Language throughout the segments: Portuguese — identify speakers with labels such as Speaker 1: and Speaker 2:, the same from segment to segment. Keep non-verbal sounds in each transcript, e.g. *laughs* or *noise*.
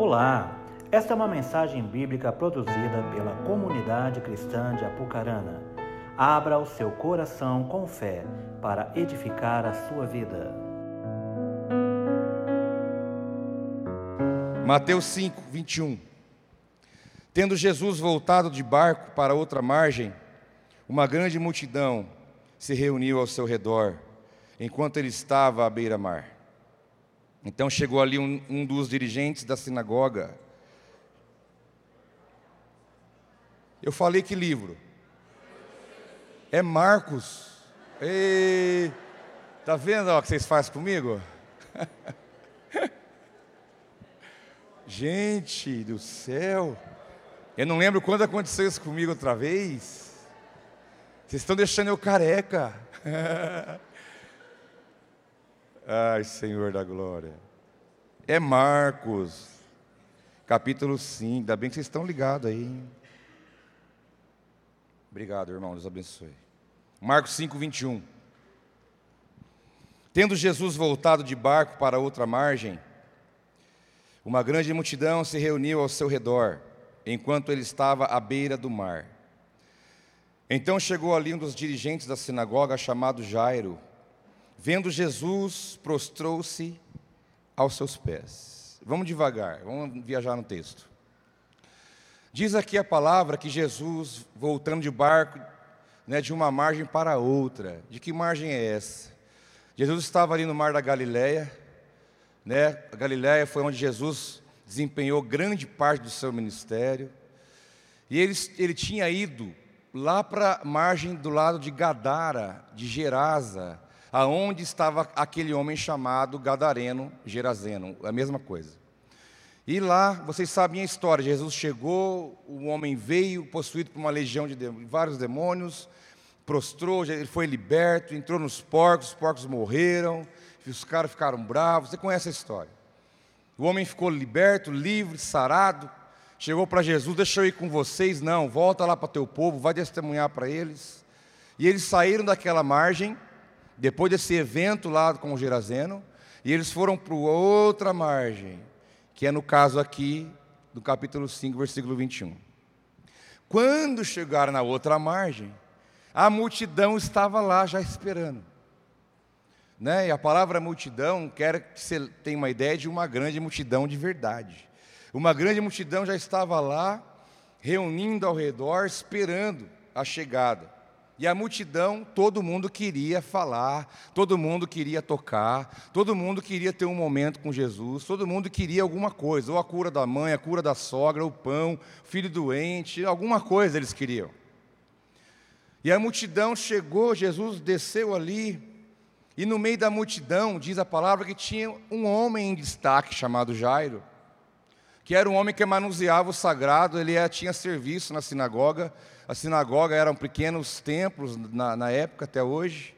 Speaker 1: Olá, esta é uma mensagem bíblica produzida pela comunidade cristã de Apucarana. Abra o seu coração com fé para edificar a sua vida.
Speaker 2: Mateus 5, 21. Tendo Jesus voltado de barco para outra margem, uma grande multidão se reuniu ao seu redor, enquanto ele estava à beira-mar. Então chegou ali um, um dos dirigentes da sinagoga. Eu falei que livro? É Marcos. Ei, tá vendo o que vocês fazem comigo? *laughs* Gente do céu, eu não lembro quando aconteceu isso comigo outra vez. Vocês estão deixando eu careca. *laughs* Ai, Senhor da glória. É Marcos, capítulo 5. Ainda bem que vocês estão ligados aí. Obrigado, irmão. Deus abençoe. Marcos 5, 21. Tendo Jesus voltado de barco para outra margem, uma grande multidão se reuniu ao seu redor, enquanto ele estava à beira do mar. Então chegou ali um dos dirigentes da sinagoga, chamado Jairo Vendo Jesus, prostrou-se aos seus pés. Vamos devagar, vamos viajar no texto. Diz aqui a palavra que Jesus, voltando de barco, né, de uma margem para outra. De que margem é essa? Jesus estava ali no mar da Galileia, né? A Galileia foi onde Jesus desempenhou grande parte do seu ministério. E ele, ele tinha ido lá para a margem do lado de Gadara, de Gerasa, aonde estava aquele homem chamado Gadareno, Gerazeno, a mesma coisa. E lá, vocês sabem a história, Jesus chegou, o homem veio possuído por uma legião de vários demônios, prostrou, ele foi liberto, entrou nos porcos, os porcos morreram, os caras ficaram bravos, você conhece a história. O homem ficou liberto, livre, sarado, chegou para Jesus, deixa eu ir com vocês, não, volta lá para teu povo, vai testemunhar para eles. E eles saíram daquela margem, depois desse evento lá com o Gerazeno, e eles foram para outra margem, que é no caso aqui do capítulo 5, versículo 21. Quando chegaram na outra margem, a multidão estava lá já esperando. Né? E a palavra multidão quer que você tenha uma ideia de uma grande multidão de verdade. Uma grande multidão já estava lá, reunindo ao redor, esperando a chegada. E a multidão, todo mundo queria falar, todo mundo queria tocar, todo mundo queria ter um momento com Jesus, todo mundo queria alguma coisa, ou a cura da mãe, a cura da sogra, o pão, filho doente, alguma coisa eles queriam. E a multidão chegou, Jesus desceu ali, e no meio da multidão, diz a palavra que tinha um homem em destaque chamado Jairo, que era um homem que manuseava o sagrado, ele tinha serviço na sinagoga, a sinagoga eram pequenos templos na, na época até hoje,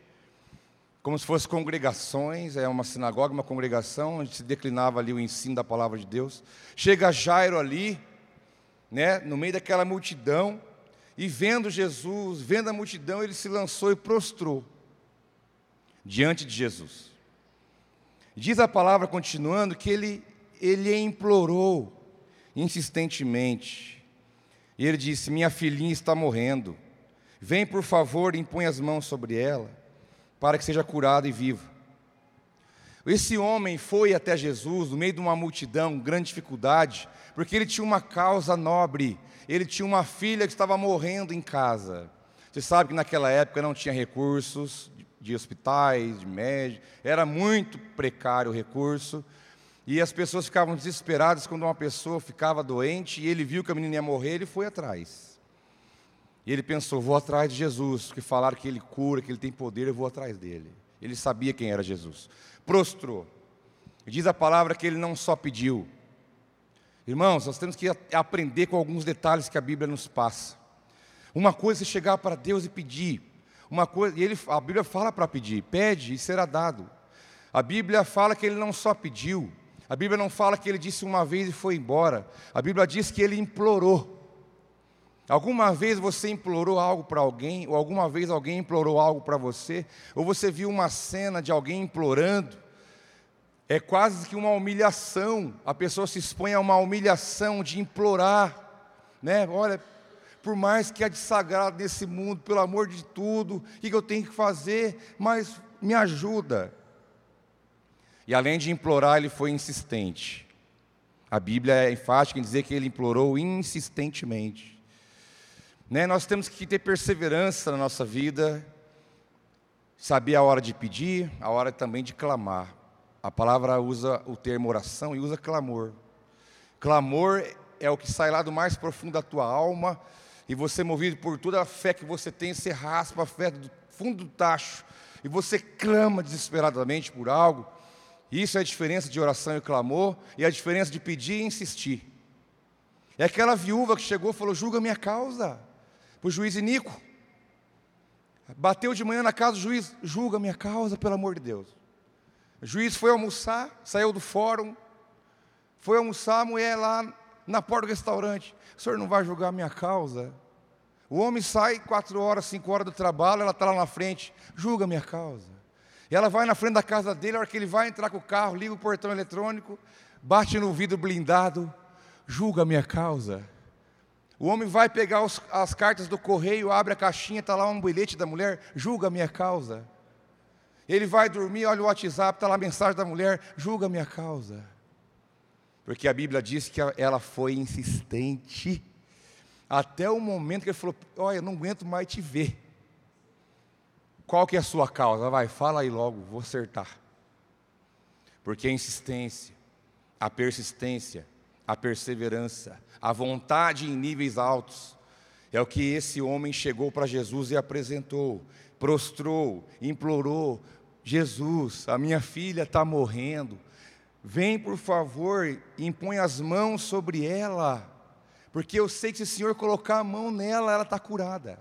Speaker 2: como se fossem congregações, é uma sinagoga, uma congregação, onde se declinava ali o ensino da palavra de Deus. Chega Jairo ali, né, no meio daquela multidão, e vendo Jesus, vendo a multidão, ele se lançou e prostrou diante de Jesus. Diz a palavra, continuando, que ele, ele implorou insistentemente, e ele disse: Minha filhinha está morrendo. Vem, por favor, e impõe as mãos sobre ela, para que seja curada e viva. Esse homem foi até Jesus, no meio de uma multidão, grande dificuldade, porque ele tinha uma causa nobre. Ele tinha uma filha que estava morrendo em casa. Você sabe que naquela época não tinha recursos de hospitais, de médicos, era muito precário o recurso. E as pessoas ficavam desesperadas quando uma pessoa ficava doente e ele viu que a menina ia morrer, ele foi atrás. E ele pensou: vou atrás de Jesus, porque falaram que ele cura, que ele tem poder, eu vou atrás dele. Ele sabia quem era Jesus. Prostrou. Diz a palavra que ele não só pediu. Irmãos, nós temos que aprender com alguns detalhes que a Bíblia nos passa. Uma coisa é chegar para Deus e pedir. Uma coisa, e ele, a Bíblia fala para pedir: pede e será dado. A Bíblia fala que ele não só pediu, a Bíblia não fala que ele disse uma vez e foi embora. A Bíblia diz que ele implorou. Alguma vez você implorou algo para alguém, ou alguma vez alguém implorou algo para você, ou você viu uma cena de alguém implorando, É quase que uma humilhação. A pessoa se expõe a uma humilhação de implorar, né? Olha, por mais que há de sagrado nesse mundo, pelo amor de tudo, o que eu tenho que fazer? Mas me ajuda. E além de implorar, ele foi insistente. A Bíblia é enfática em dizer que ele implorou insistentemente. Né? Nós temos que ter perseverança na nossa vida, saber a hora de pedir, a hora também de clamar. A palavra usa o termo oração e usa clamor. Clamor é o que sai lá do mais profundo da tua alma, e você, movido por toda a fé que você tem, você raspa a fé do fundo do tacho, e você clama desesperadamente por algo. Isso é a diferença de oração e clamor, e a diferença de pedir e insistir. É aquela viúva que chegou e falou: julga minha causa, para o juiz Inico. Bateu de manhã na casa do juiz, julga minha causa, pelo amor de Deus. O juiz foi almoçar, saiu do fórum, foi almoçar, a mulher lá na porta do restaurante. O senhor não vai julgar minha causa? O homem sai quatro horas, cinco horas do trabalho, ela está lá na frente, julga minha causa. E ela vai na frente da casa dele, a hora que ele vai entrar com o carro, liga o portão eletrônico, bate no vidro blindado, julga minha causa. O homem vai pegar os, as cartas do correio, abre a caixinha, está lá um bilhete da mulher, julga minha causa. Ele vai dormir, olha o WhatsApp, está lá a mensagem da mulher, julga minha causa. Porque a Bíblia diz que ela foi insistente até o momento que ele falou: Olha, eu não aguento mais te ver. Qual que é a sua causa? Vai, fala aí logo, vou acertar. Porque a insistência, a persistência, a perseverança, a vontade em níveis altos, é o que esse homem chegou para Jesus e apresentou, prostrou, implorou: Jesus, a minha filha está morrendo, vem por favor e impõe as mãos sobre ela, porque eu sei que se o Senhor colocar a mão nela, ela está curada.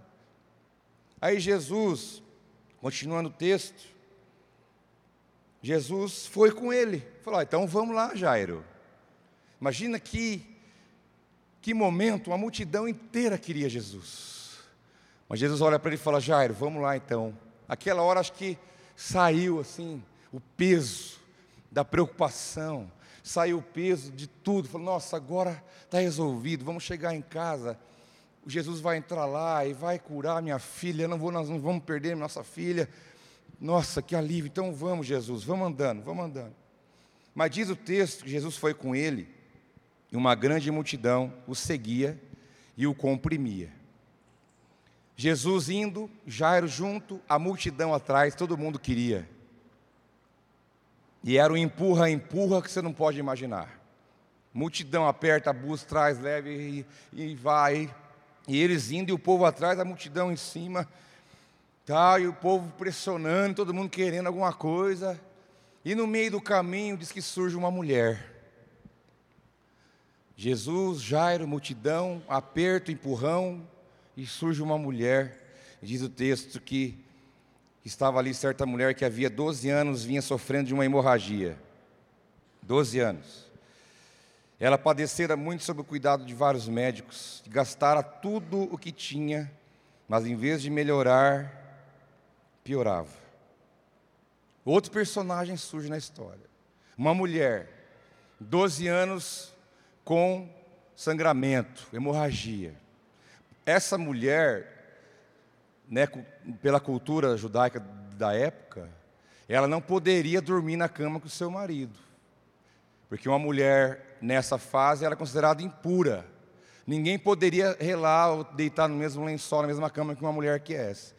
Speaker 2: Aí Jesus, continuando o texto, Jesus foi com ele, falou: ah, então vamos lá, Jairo. Imagina que, que momento, uma multidão inteira queria Jesus. Mas Jesus olha para ele e fala: Jairo, vamos lá então. Aquela hora acho que saiu assim o peso da preocupação, saiu o peso de tudo. Falou: Nossa, agora está resolvido, vamos chegar em casa. Jesus vai entrar lá e vai curar minha filha. Não vou, nós não vamos perder nossa filha. Nossa, que alívio. Então vamos, Jesus, vamos andando, vamos andando. Mas diz o texto que Jesus foi com ele e uma grande multidão o seguia e o comprimia. Jesus indo, Jairo junto, a multidão atrás, todo mundo queria. E era um empurra, empurra que você não pode imaginar. Multidão aperta, busca, traz, leve e, e vai. E eles indo e o povo atrás, a multidão em cima. Tá, e o povo pressionando, todo mundo querendo alguma coisa. E no meio do caminho diz que surge uma mulher. Jesus, Jairo, multidão, aperto, empurrão, e surge uma mulher. Diz o texto que estava ali certa mulher que havia 12 anos vinha sofrendo de uma hemorragia. 12 anos. Ela padecera muito sob o cuidado de vários médicos, gastara tudo o que tinha, mas em vez de melhorar, piorava. Outro personagem surge na história. Uma mulher, 12 anos com sangramento, hemorragia. Essa mulher, né, pela cultura judaica da época, ela não poderia dormir na cama com seu marido. Porque uma mulher nessa fase era considerada impura. Ninguém poderia relar ou deitar no mesmo lençol, na mesma cama que uma mulher que é essa.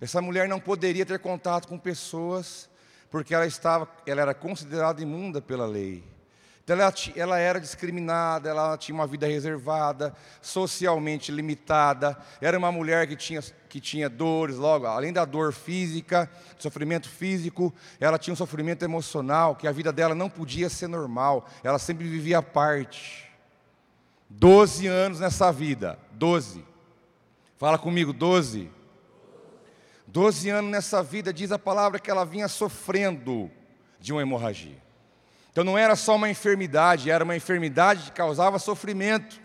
Speaker 2: Essa mulher não poderia ter contato com pessoas porque ela estava, ela era considerada imunda pela lei. Então ela, ela, era discriminada, ela tinha uma vida reservada, socialmente limitada, era uma mulher que tinha, que tinha dores, logo, além da dor física, sofrimento físico, ela tinha um sofrimento emocional, que a vida dela não podia ser normal, ela sempre vivia à parte. Doze anos nessa vida, doze. Fala comigo, doze. Doze anos nessa vida, diz a palavra que ela vinha sofrendo de uma hemorragia. Então não era só uma enfermidade, era uma enfermidade que causava sofrimento.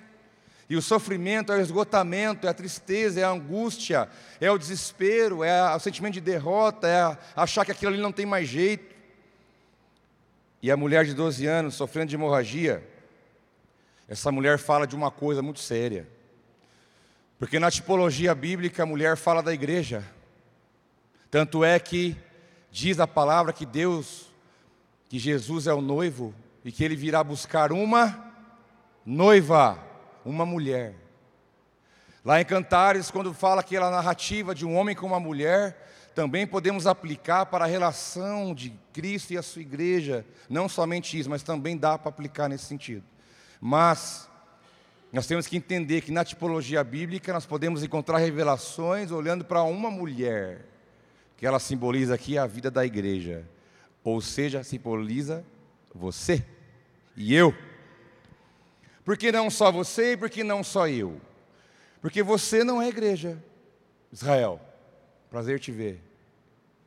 Speaker 2: E o sofrimento é o esgotamento, é a tristeza, é a angústia, é o desespero, é o sentimento de derrota, é achar que aquilo ali não tem mais jeito. e a mulher de 12 anos sofrendo de hemorragia, essa mulher fala de uma coisa muito séria. Porque na tipologia bíblica a mulher fala da igreja. Tanto é que diz a palavra que Deus, que Jesus é o noivo e que ele virá buscar uma noiva, uma mulher. Lá em Cantares, quando fala aquela narrativa de um homem com uma mulher, também podemos aplicar para a relação de Cristo e a sua igreja. Não somente isso, mas também dá para aplicar nesse sentido. Mas nós temos que entender que na tipologia bíblica nós podemos encontrar revelações olhando para uma mulher, que ela simboliza aqui a vida da igreja. Ou seja, simboliza você e eu. Por que não só você e por que não só eu? Porque você não é igreja, Israel. Prazer te ver.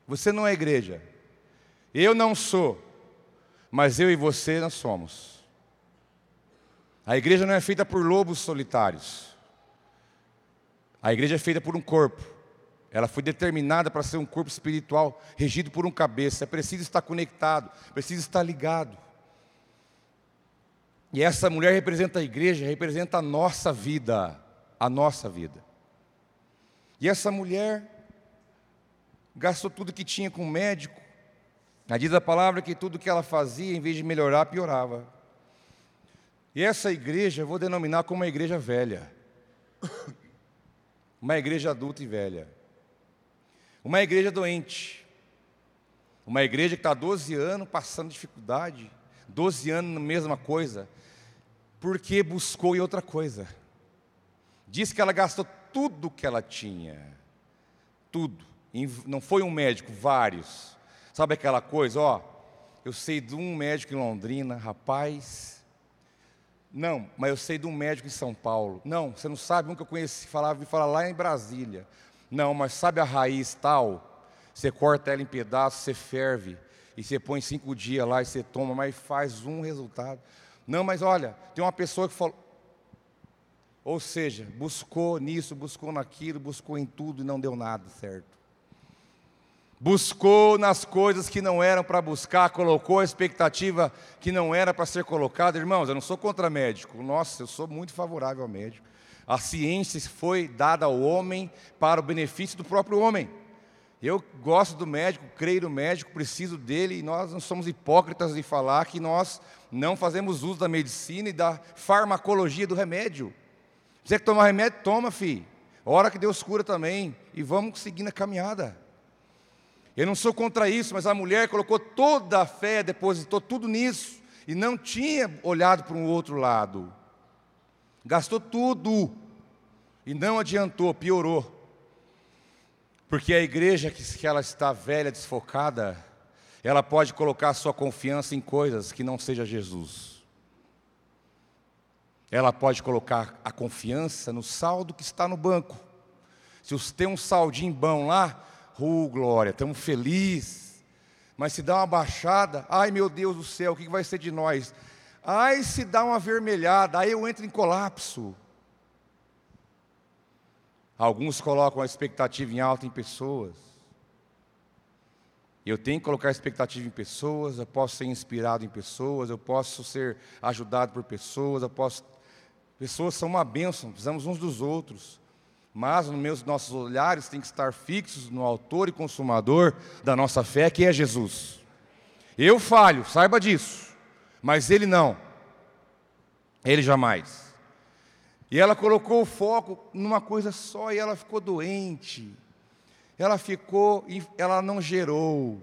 Speaker 2: Você não é igreja. Eu não sou. Mas eu e você nós somos. A igreja não é feita por lobos solitários. A igreja é feita por um corpo. Ela foi determinada para ser um corpo espiritual, regido por um cabeça. É preciso estar conectado, precisa estar ligado. E essa mulher representa a igreja, representa a nossa vida, a nossa vida. E essa mulher gastou tudo que tinha com o médico. A diz a palavra que tudo que ela fazia, em vez de melhorar, piorava. E essa igreja eu vou denominar como uma igreja velha. Uma igreja adulta e velha. Uma igreja doente. Uma igreja que está 12 anos passando dificuldade. 12 anos na mesma coisa. Porque buscou em outra coisa. Diz que ela gastou tudo que ela tinha. Tudo não foi um médico, vários. Sabe aquela coisa, ó, eu sei de um médico em Londrina, rapaz. Não, mas eu sei de um médico em São Paulo. Não, você não sabe, nunca conheci, falava, vi falar lá em Brasília. Não, mas sabe a raiz tal? Você corta ela em pedaços, você ferve, e você põe cinco dias lá e você toma, mas faz um resultado. Não, mas olha, tem uma pessoa que falou. Ou seja, buscou nisso, buscou naquilo, buscou em tudo e não deu nada certo buscou nas coisas que não eram para buscar, colocou a expectativa que não era para ser colocada. Irmãos, eu não sou contra médico, nossa, eu sou muito favorável ao médico. A ciência foi dada ao homem para o benefício do próprio homem. Eu gosto do médico, creio no médico, preciso dele, e nós não somos hipócritas de falar que nós não fazemos uso da medicina e da farmacologia do remédio. Você que tomar remédio, toma, filho. Hora que Deus cura também. E vamos seguindo a caminhada. Eu não sou contra isso, mas a mulher colocou toda a fé, depositou tudo nisso, e não tinha olhado para um outro lado. Gastou tudo, e não adiantou, piorou. Porque a igreja que ela está velha, desfocada, ela pode colocar sua confiança em coisas que não seja Jesus. Ela pode colocar a confiança no saldo que está no banco. Se tem um saldinho bom lá, Oh, glória, estamos felizes. Mas se dá uma baixada, ai meu Deus do céu, o que vai ser de nós? Ai, se dá uma vermelhada, aí eu entro em colapso. Alguns colocam a expectativa em alta em pessoas. Eu tenho que colocar a expectativa em pessoas, eu posso ser inspirado em pessoas, eu posso ser ajudado por pessoas, eu posso. Pessoas são uma bênção, precisamos uns dos outros mas nos meus, nossos olhares tem que estar fixos no autor e consumador da nossa fé, que é Jesus. Eu falho, saiba disso, mas ele não. Ele jamais. E ela colocou o foco numa coisa só e ela ficou doente. Ela ficou, ela não gerou.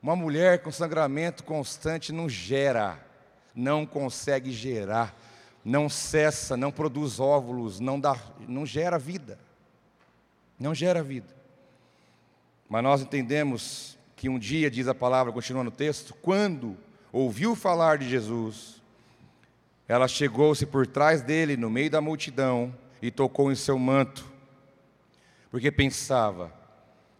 Speaker 2: Uma mulher com sangramento constante não gera, não consegue gerar não cessa, não produz óvulos, não, dá, não gera vida. Não gera vida. Mas nós entendemos que um dia, diz a palavra, continuando o texto, quando ouviu falar de Jesus, ela chegou-se por trás dele, no meio da multidão, e tocou em seu manto, porque pensava,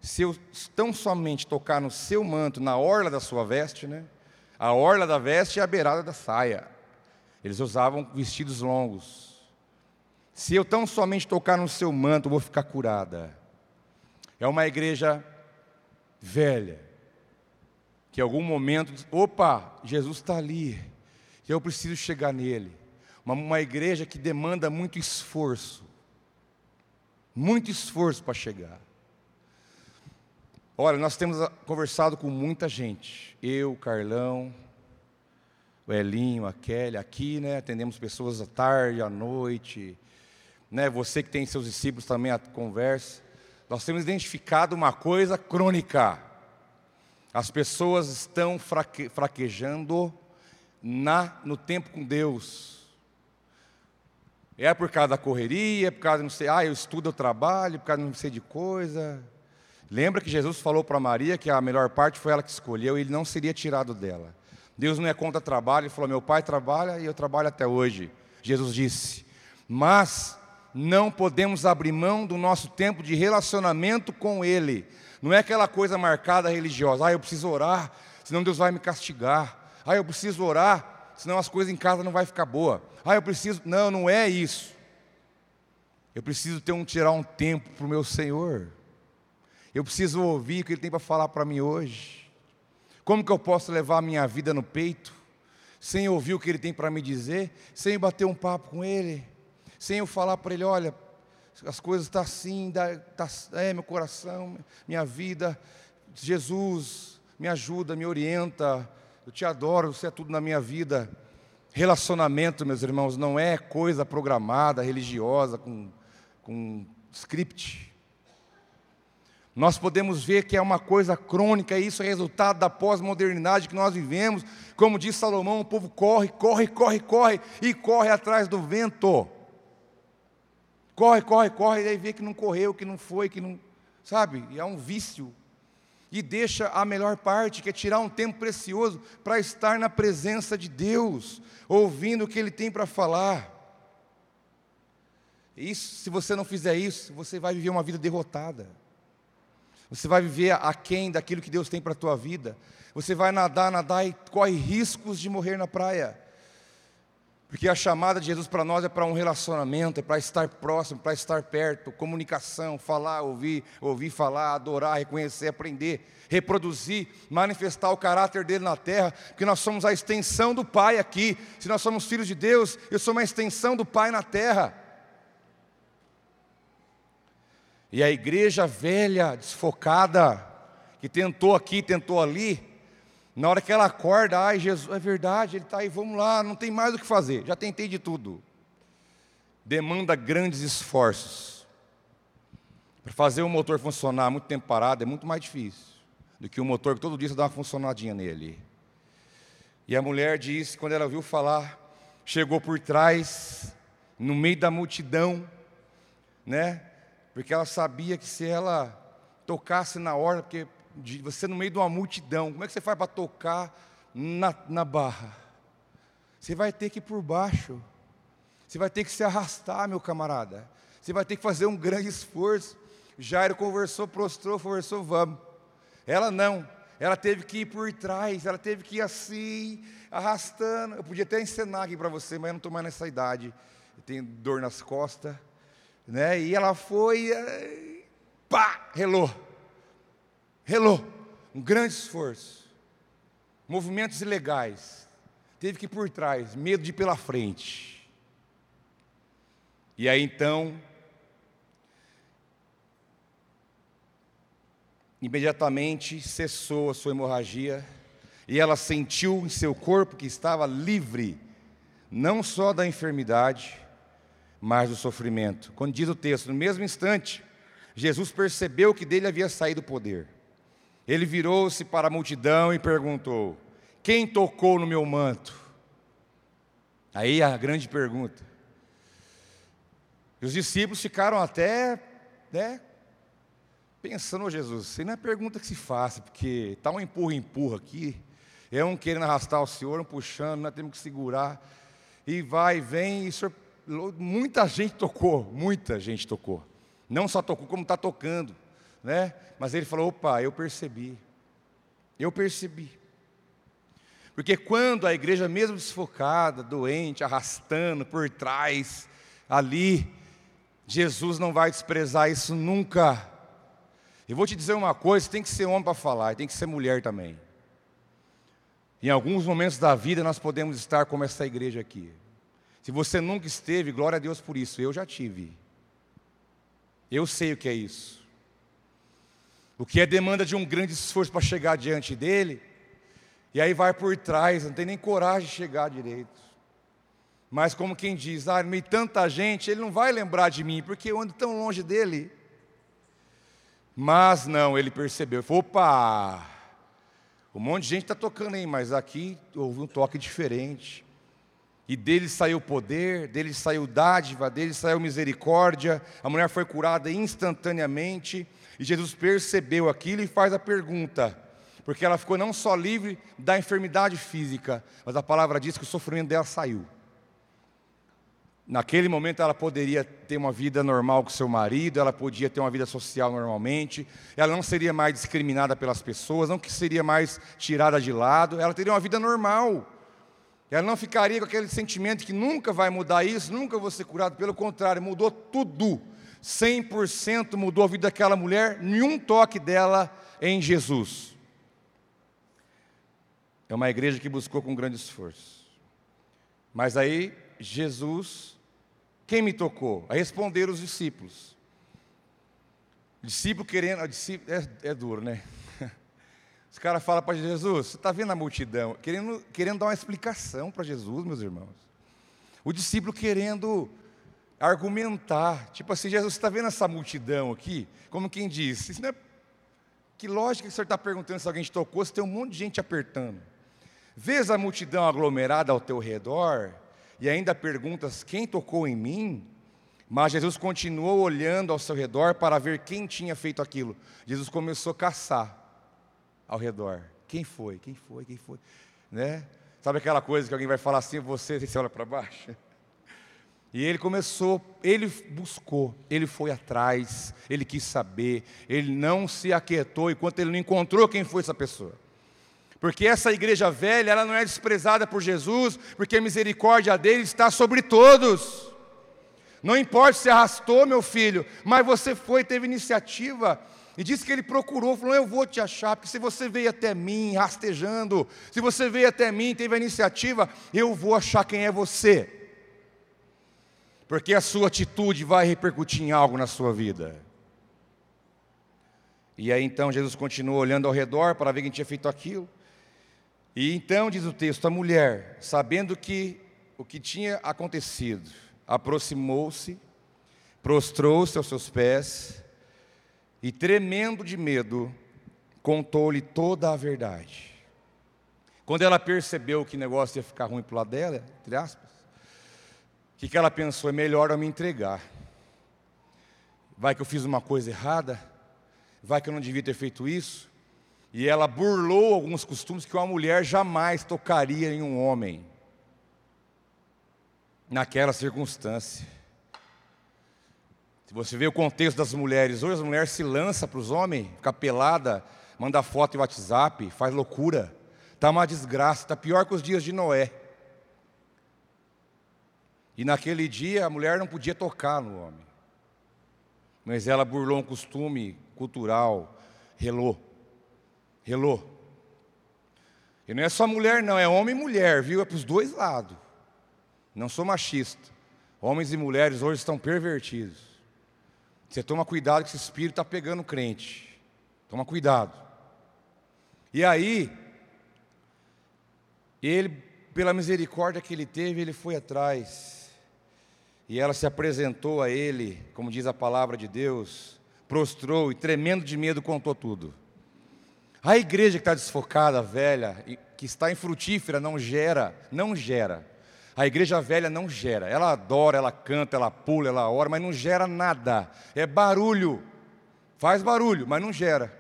Speaker 2: se eu tão somente tocar no seu manto, na orla da sua veste, né? A orla da veste é a beirada da saia. Eles usavam vestidos longos. Se eu tão somente tocar no seu manto, vou ficar curada. É uma igreja velha, que em algum momento, opa, Jesus está ali, eu preciso chegar nele. Uma, uma igreja que demanda muito esforço, muito esforço para chegar. Olha, nós temos ah, conversado com muita gente, eu, Carlão, o Elinho, a Kelly, aqui, né? Atendemos pessoas à tarde, à noite, né? Você que tem seus discípulos também a conversa. Nós temos identificado uma coisa crônica. As pessoas estão fraque, fraquejando na, no tempo com Deus. É por causa da correria, é por causa, não sei, ah, eu estudo, eu trabalho, por causa não sei de coisa. Lembra que Jesus falou para Maria que a melhor parte foi ela que escolheu e ele não seria tirado dela. Deus não é contra trabalho, ele falou: meu pai trabalha e eu trabalho até hoje. Jesus disse, mas não podemos abrir mão do nosso tempo de relacionamento com Ele. Não é aquela coisa marcada religiosa, ah, eu preciso orar, senão Deus vai me castigar. Ah, eu preciso orar, senão as coisas em casa não vai ficar boa. Ah, eu preciso. Não, não é isso. Eu preciso ter um tirar um tempo para o meu Senhor. Eu preciso ouvir o que Ele tem para falar para mim hoje. Como que eu posso levar a minha vida no peito, sem ouvir o que Ele tem para me dizer, sem bater um papo com Ele? sem eu falar para ele: olha, as coisas estão tá assim, tá, é meu coração, minha vida, Jesus, me ajuda, me orienta, eu te adoro, você é tudo na minha vida. Relacionamento, meus irmãos, não é coisa programada, religiosa, com, com script. Nós podemos ver que é uma coisa crônica, e isso é resultado da pós-modernidade que nós vivemos. Como diz Salomão, o povo corre, corre, corre, corre e corre atrás do vento. Corre, corre, corre, e aí vê que não correu, que não foi, que não. Sabe? E é um vício. E deixa a melhor parte, que é tirar um tempo precioso para estar na presença de Deus, ouvindo o que Ele tem para falar. Isso, se você não fizer isso, você vai viver uma vida derrotada. Você vai viver aquém daquilo que Deus tem para a tua vida. Você vai nadar, nadar e corre riscos de morrer na praia. Porque a chamada de Jesus para nós é para um relacionamento, é para estar próximo, para estar perto, comunicação, falar, ouvir, ouvir falar, adorar, reconhecer, aprender, reproduzir, manifestar o caráter dele na terra, porque nós somos a extensão do Pai aqui. Se nós somos filhos de Deus, eu sou uma extensão do Pai na terra. E a igreja velha, desfocada, que tentou aqui, tentou ali, na hora que ela acorda, ai Jesus, é verdade, ele está aí, vamos lá, não tem mais o que fazer, já tentei de tudo. Demanda grandes esforços. Para fazer o motor funcionar muito tempo parado é muito mais difícil do que o motor que todo dia você dá uma funcionadinha nele. E a mulher disse, quando ela ouviu falar, chegou por trás, no meio da multidão, né? Porque ela sabia que se ela tocasse na hora, porque de você no meio de uma multidão, como é que você faz para tocar na, na barra? Você vai ter que ir por baixo, você vai ter que se arrastar, meu camarada, você vai ter que fazer um grande esforço. Jairo conversou, prostrou, conversou, vamos. Ela não, ela teve que ir por trás, ela teve que ir assim, arrastando. Eu podia até encenar aqui para você, mas eu não estou mais nessa idade. Eu tenho dor nas costas, né? E ela foi, eh, pá, relou relou, um grande esforço, movimentos ilegais, teve que ir por trás, medo de ir pela frente. E aí então, imediatamente cessou a sua hemorragia e ela sentiu em seu corpo que estava livre, não só da enfermidade, mas do sofrimento. Quando diz o texto, no mesmo instante, Jesus percebeu que dele havia saído o poder. Ele virou-se para a multidão e perguntou: Quem tocou no meu manto? Aí a grande pergunta. E os discípulos ficaram até, né, pensando, oh, Jesus, isso não é pergunta que se faça, porque está um empurra-empurra aqui, é um querendo arrastar o Senhor, um puxando, nós temos que segurar, e vai, vem, e senhor, muita gente tocou, muita gente tocou, não só tocou, como está tocando né? Mas ele falou: opa, eu percebi. Eu percebi. Porque quando a igreja, mesmo desfocada, doente, arrastando por trás, ali, Jesus não vai desprezar isso nunca. Eu vou te dizer uma coisa: tem que ser homem para falar, tem que ser mulher também. Em alguns momentos da vida nós podemos estar como essa igreja aqui. Se você nunca esteve, glória a Deus por isso. Eu já tive. Eu sei o que é isso. O que é demanda de um grande esforço para chegar diante dele. E aí vai por trás, não tem nem coragem de chegar direito. Mas como quem diz, ah, meio tanta gente, ele não vai lembrar de mim, porque eu ando tão longe dele. Mas não, ele percebeu, falou, opa, um monte de gente está tocando aí, mas aqui houve um toque diferente. E dele saiu poder, dele saiu dádiva, dele saiu misericórdia. A mulher foi curada instantaneamente. E Jesus percebeu aquilo e faz a pergunta, porque ela ficou não só livre da enfermidade física, mas a palavra diz que o sofrimento dela saiu. Naquele momento ela poderia ter uma vida normal com seu marido, ela podia ter uma vida social normalmente, ela não seria mais discriminada pelas pessoas, não que seria mais tirada de lado, ela teria uma vida normal. Ela não ficaria com aquele sentimento que nunca vai mudar isso, nunca vou ser curado, pelo contrário, mudou tudo. 100% mudou a vida daquela mulher, nenhum toque dela em Jesus. É uma igreja que buscou com grande esforço. Mas aí Jesus quem me tocou? A responder os discípulos. Discípulo querendo. Discípulo, é, é duro, né? *laughs* Os caras falam para Jesus: Você está vendo a multidão? Querendo, querendo dar uma explicação para Jesus, meus irmãos. O discípulo querendo argumentar. Tipo assim: Jesus, está vendo essa multidão aqui? Como quem diz: Isso não é. Que lógica que o senhor está perguntando se alguém te tocou, se tem um monte de gente apertando. Vês a multidão aglomerada ao teu redor, e ainda perguntas: quem tocou em mim? Mas Jesus continuou olhando ao seu redor para ver quem tinha feito aquilo. Jesus começou a caçar ao redor. Quem foi? Quem foi? Quem foi? Né? Sabe aquela coisa que alguém vai falar assim, você, você olha para baixo? *laughs* E ele começou, ele buscou, ele foi atrás, ele quis saber, ele não se aquietou enquanto ele não encontrou quem foi essa pessoa. Porque essa igreja velha, ela não é desprezada por Jesus, porque a misericórdia dele está sobre todos. Não importa se arrastou, meu filho, mas você foi, teve iniciativa. E disse que ele procurou, falou: Eu vou te achar, porque se você veio até mim rastejando, se você veio até mim, teve a iniciativa, eu vou achar quem é você. Porque a sua atitude vai repercutir em algo na sua vida. E aí então Jesus continuou olhando ao redor para ver quem tinha feito aquilo. E então, diz o texto, a mulher, sabendo que o que tinha acontecido, aproximou-se, prostrou-se aos seus pés e, tremendo de medo, contou-lhe toda a verdade. Quando ela percebeu que o negócio ia ficar ruim para o lado dela, entre aspas, o que, que ela pensou? É melhor eu me entregar. Vai que eu fiz uma coisa errada? Vai que eu não devia ter feito isso? E ela burlou alguns costumes que uma mulher jamais tocaria em um homem, naquela circunstância. Se você vê o contexto das mulheres, hoje as mulheres se lançam para os homens, fica pelada, manda foto em WhatsApp, faz loucura. Está uma desgraça, está pior que os dias de Noé. E naquele dia a mulher não podia tocar no homem. Mas ela burlou um costume cultural, relou relou. E não é só mulher, não, é homem e mulher, viu? É para os dois lados. Não sou machista. Homens e mulheres hoje estão pervertidos. Você toma cuidado que esse espírito está pegando crente. Toma cuidado. E aí, ele, pela misericórdia que ele teve, ele foi atrás. E ela se apresentou a ele, como diz a palavra de Deus, prostrou e, tremendo de medo, contou tudo. A igreja que está desfocada, velha, que está infrutífera, não gera, não gera. A igreja velha não gera. Ela adora, ela canta, ela pula, ela ora, mas não gera nada. É barulho. Faz barulho, mas não gera.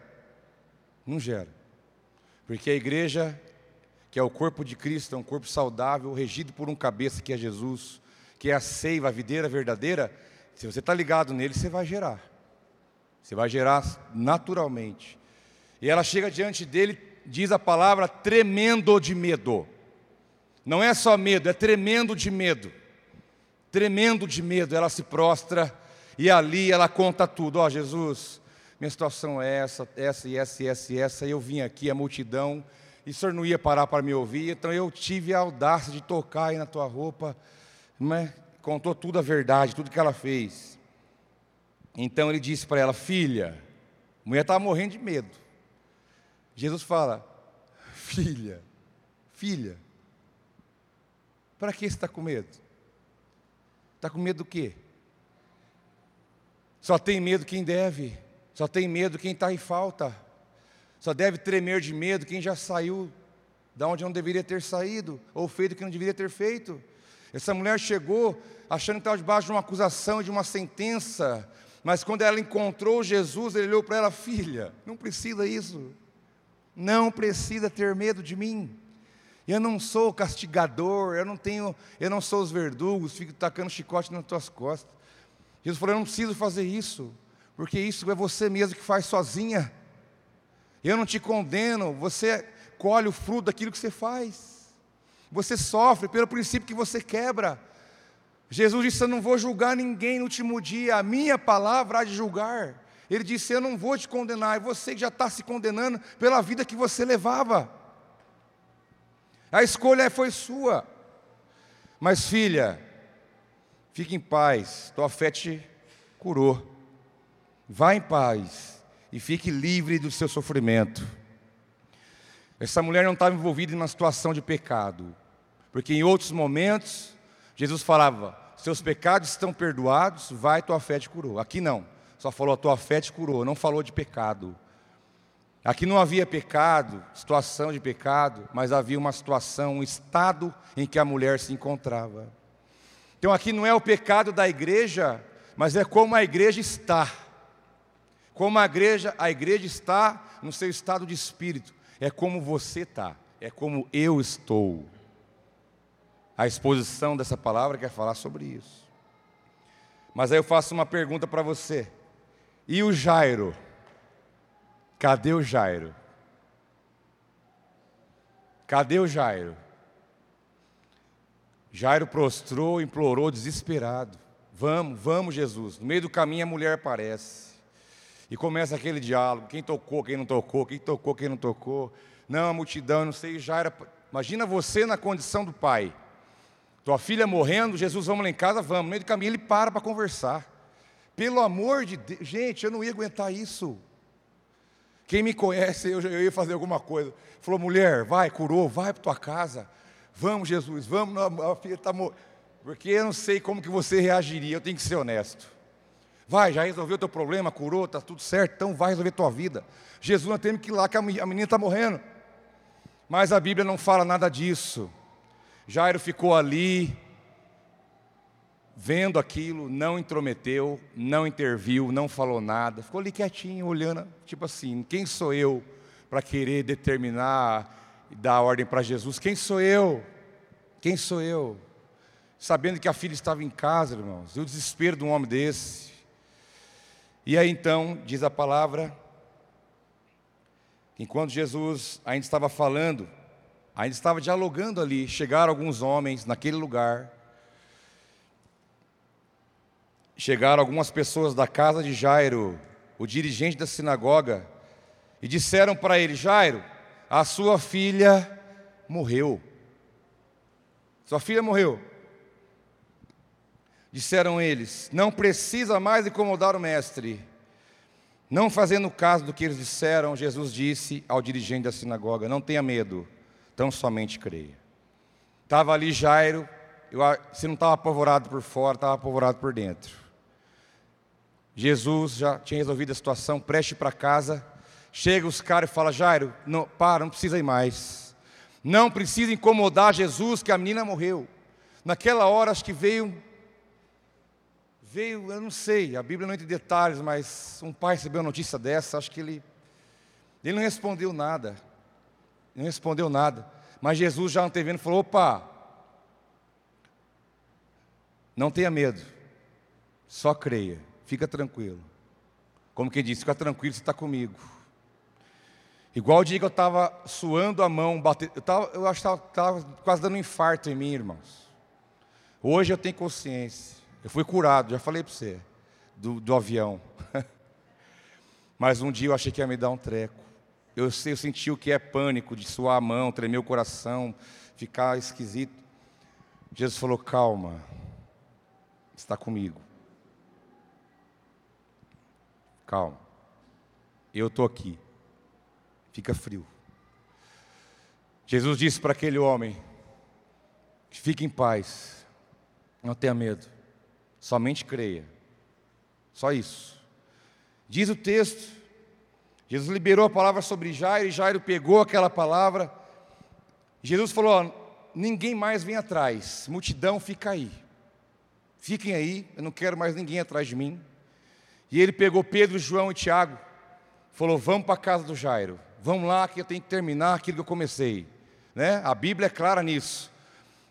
Speaker 2: Não gera. Porque a igreja, que é o corpo de Cristo, é um corpo saudável, regido por um cabeça que é Jesus, que é a seiva, a videira verdadeira, se você está ligado nele, você vai gerar. Você vai gerar naturalmente. E ela chega diante dele, diz a palavra, tremendo de medo. Não é só medo, é tremendo de medo. Tremendo de medo, ela se prostra e ali ela conta tudo. Ó oh, Jesus, minha situação é essa, essa e essa e essa e essa, eu vim aqui, a multidão, e o senhor não ia parar para me ouvir, então eu tive a audácia de tocar aí na tua roupa, contou tudo a verdade, tudo que ela fez. Então ele disse para ela: Filha, a mulher estava morrendo de medo. Jesus fala: Filha, filha, para que você está com medo? Está com medo do quê? Só tem medo quem deve, só tem medo quem está em falta, só deve tremer de medo quem já saiu da onde não deveria ter saído, ou feito o que não deveria ter feito. Essa mulher chegou achando que estava debaixo de uma acusação, de uma sentença, mas quando ela encontrou Jesus, ele olhou para ela, filha, não precisa isso, não precisa ter medo de mim. Eu não sou castigador, eu não tenho, eu não sou os verdugos, fico tacando chicote nas tuas costas. Jesus falou: Eu não preciso fazer isso, porque isso é você mesmo que faz sozinha. Eu não te condeno, você colhe o fruto daquilo que você faz. Você sofre pelo princípio que você quebra. Jesus disse: Eu não vou julgar ninguém no último dia, a minha palavra há de julgar. Ele disse: Eu não vou te condenar, e você que já está se condenando pela vida que você levava. A escolha foi sua. Mas, filha, Fique em paz, tua fé te curou. Vá em paz e fique livre do seu sofrimento. Essa mulher não estava envolvida em uma situação de pecado, porque em outros momentos Jesus falava: seus pecados estão perdoados, vai, tua fé te curou. Aqui não, só falou: a tua fé te curou, não falou de pecado. Aqui não havia pecado, situação de pecado, mas havia uma situação, um estado em que a mulher se encontrava. Então aqui não é o pecado da igreja, mas é como a igreja está. Como a igreja, a igreja está no seu estado de espírito. É como você está, é como eu estou. A exposição dessa palavra quer falar sobre isso. Mas aí eu faço uma pergunta para você. E o Jairo? Cadê o Jairo? Cadê o Jairo? Jairo prostrou, implorou, desesperado. Vamos, vamos, Jesus. No meio do caminho a mulher aparece. E começa aquele diálogo: quem tocou, quem não tocou, quem tocou, quem não tocou. Não, a multidão, não sei. Jairo, imagina você na condição do pai. Tua filha morrendo, Jesus, vamos lá em casa, vamos. No meio do caminho ele para para conversar. Pelo amor de Deus, gente, eu não ia aguentar isso. Quem me conhece, eu, eu ia fazer alguma coisa. Falou, mulher, vai, curou, vai para tua casa. Vamos, Jesus, vamos, a filha está morrendo. Porque eu não sei como que você reagiria, eu tenho que ser honesto. Vai, já resolveu o teu problema, curou, está tudo certo, então vai resolver tua vida. Jesus, nós temos que ir lá, que a menina está morrendo. Mas a Bíblia não fala nada disso. Jairo ficou ali, vendo aquilo, não intrometeu, não interviu, não falou nada, ficou ali quietinho, olhando, tipo assim: quem sou eu para querer determinar e dar ordem para Jesus: Quem sou eu? Quem sou eu? Sabendo que a filha estava em casa, irmãos, e o desespero de um homem desse. E aí então, diz a palavra, enquanto Jesus ainda estava falando, ainda estava dialogando ali, chegaram alguns homens naquele lugar, chegaram algumas pessoas da casa de Jairo, o dirigente da sinagoga, e disseram para ele: Jairo, a sua filha morreu. Sua filha morreu. Disseram eles: Não precisa mais incomodar o mestre. Não fazendo caso do que eles disseram, Jesus disse ao dirigente da sinagoga: Não tenha medo, tão somente creia. Estava ali Jairo, eu, se não estava apavorado por fora, estava apavorado por dentro. Jesus já tinha resolvido a situação, preste para casa, Chega os caras e fala, Jairo, não, para, não precisa ir mais. Não precisa incomodar Jesus que a menina morreu. Naquela hora acho que veio veio, eu não sei, a Bíblia não entra em detalhes, mas um pai recebeu uma notícia dessa, acho que ele ele não respondeu nada. Não respondeu nada. Mas Jesus já antevendo falou: "Opa! Não tenha medo. Só creia. Fica tranquilo." Como quem disse, fica tranquilo, você está comigo. Igual o dia que eu estava suando a mão, eu, tava, eu acho que estava quase dando um infarto em mim, irmãos. Hoje eu tenho consciência. Eu fui curado, já falei para você, do, do avião. *laughs* Mas um dia eu achei que ia me dar um treco. Eu, eu senti o que é pânico, de suar a mão, tremer o coração, ficar esquisito. Jesus falou: calma, está comigo. Calma, eu estou aqui. Fica frio. Jesus disse para aquele homem: fique em paz, não tenha medo, somente creia. Só isso. Diz o texto, Jesus liberou a palavra sobre Jairo, e Jairo pegou aquela palavra. Jesus falou: ó, ninguém mais vem atrás, multidão fica aí. Fiquem aí, eu não quero mais ninguém atrás de mim. E ele pegou Pedro, João e Tiago, falou: Vamos para a casa do Jairo, vamos lá que eu tenho que terminar aquilo que eu comecei. Né? A Bíblia é clara nisso.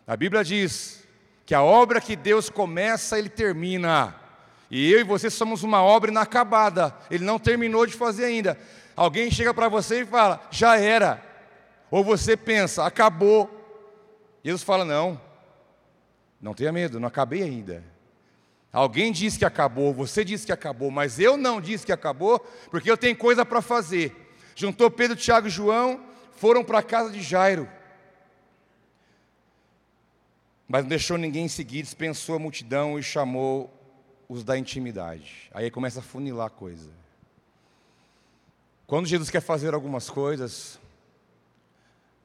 Speaker 2: A Bíblia diz que a obra que Deus começa, Ele termina. E eu e você somos uma obra inacabada, Ele não terminou de fazer ainda. Alguém chega para você e fala, já era. Ou você pensa, acabou. Jesus fala, não, não tenha medo, não acabei ainda. Alguém disse que acabou, você disse que acabou, mas eu não disse que acabou, porque eu tenho coisa para fazer. Juntou Pedro, Tiago e João, foram para a casa de Jairo. Mas não deixou ninguém seguir, dispensou a multidão e chamou os da intimidade. Aí começa a funilar a coisa. Quando Jesus quer fazer algumas coisas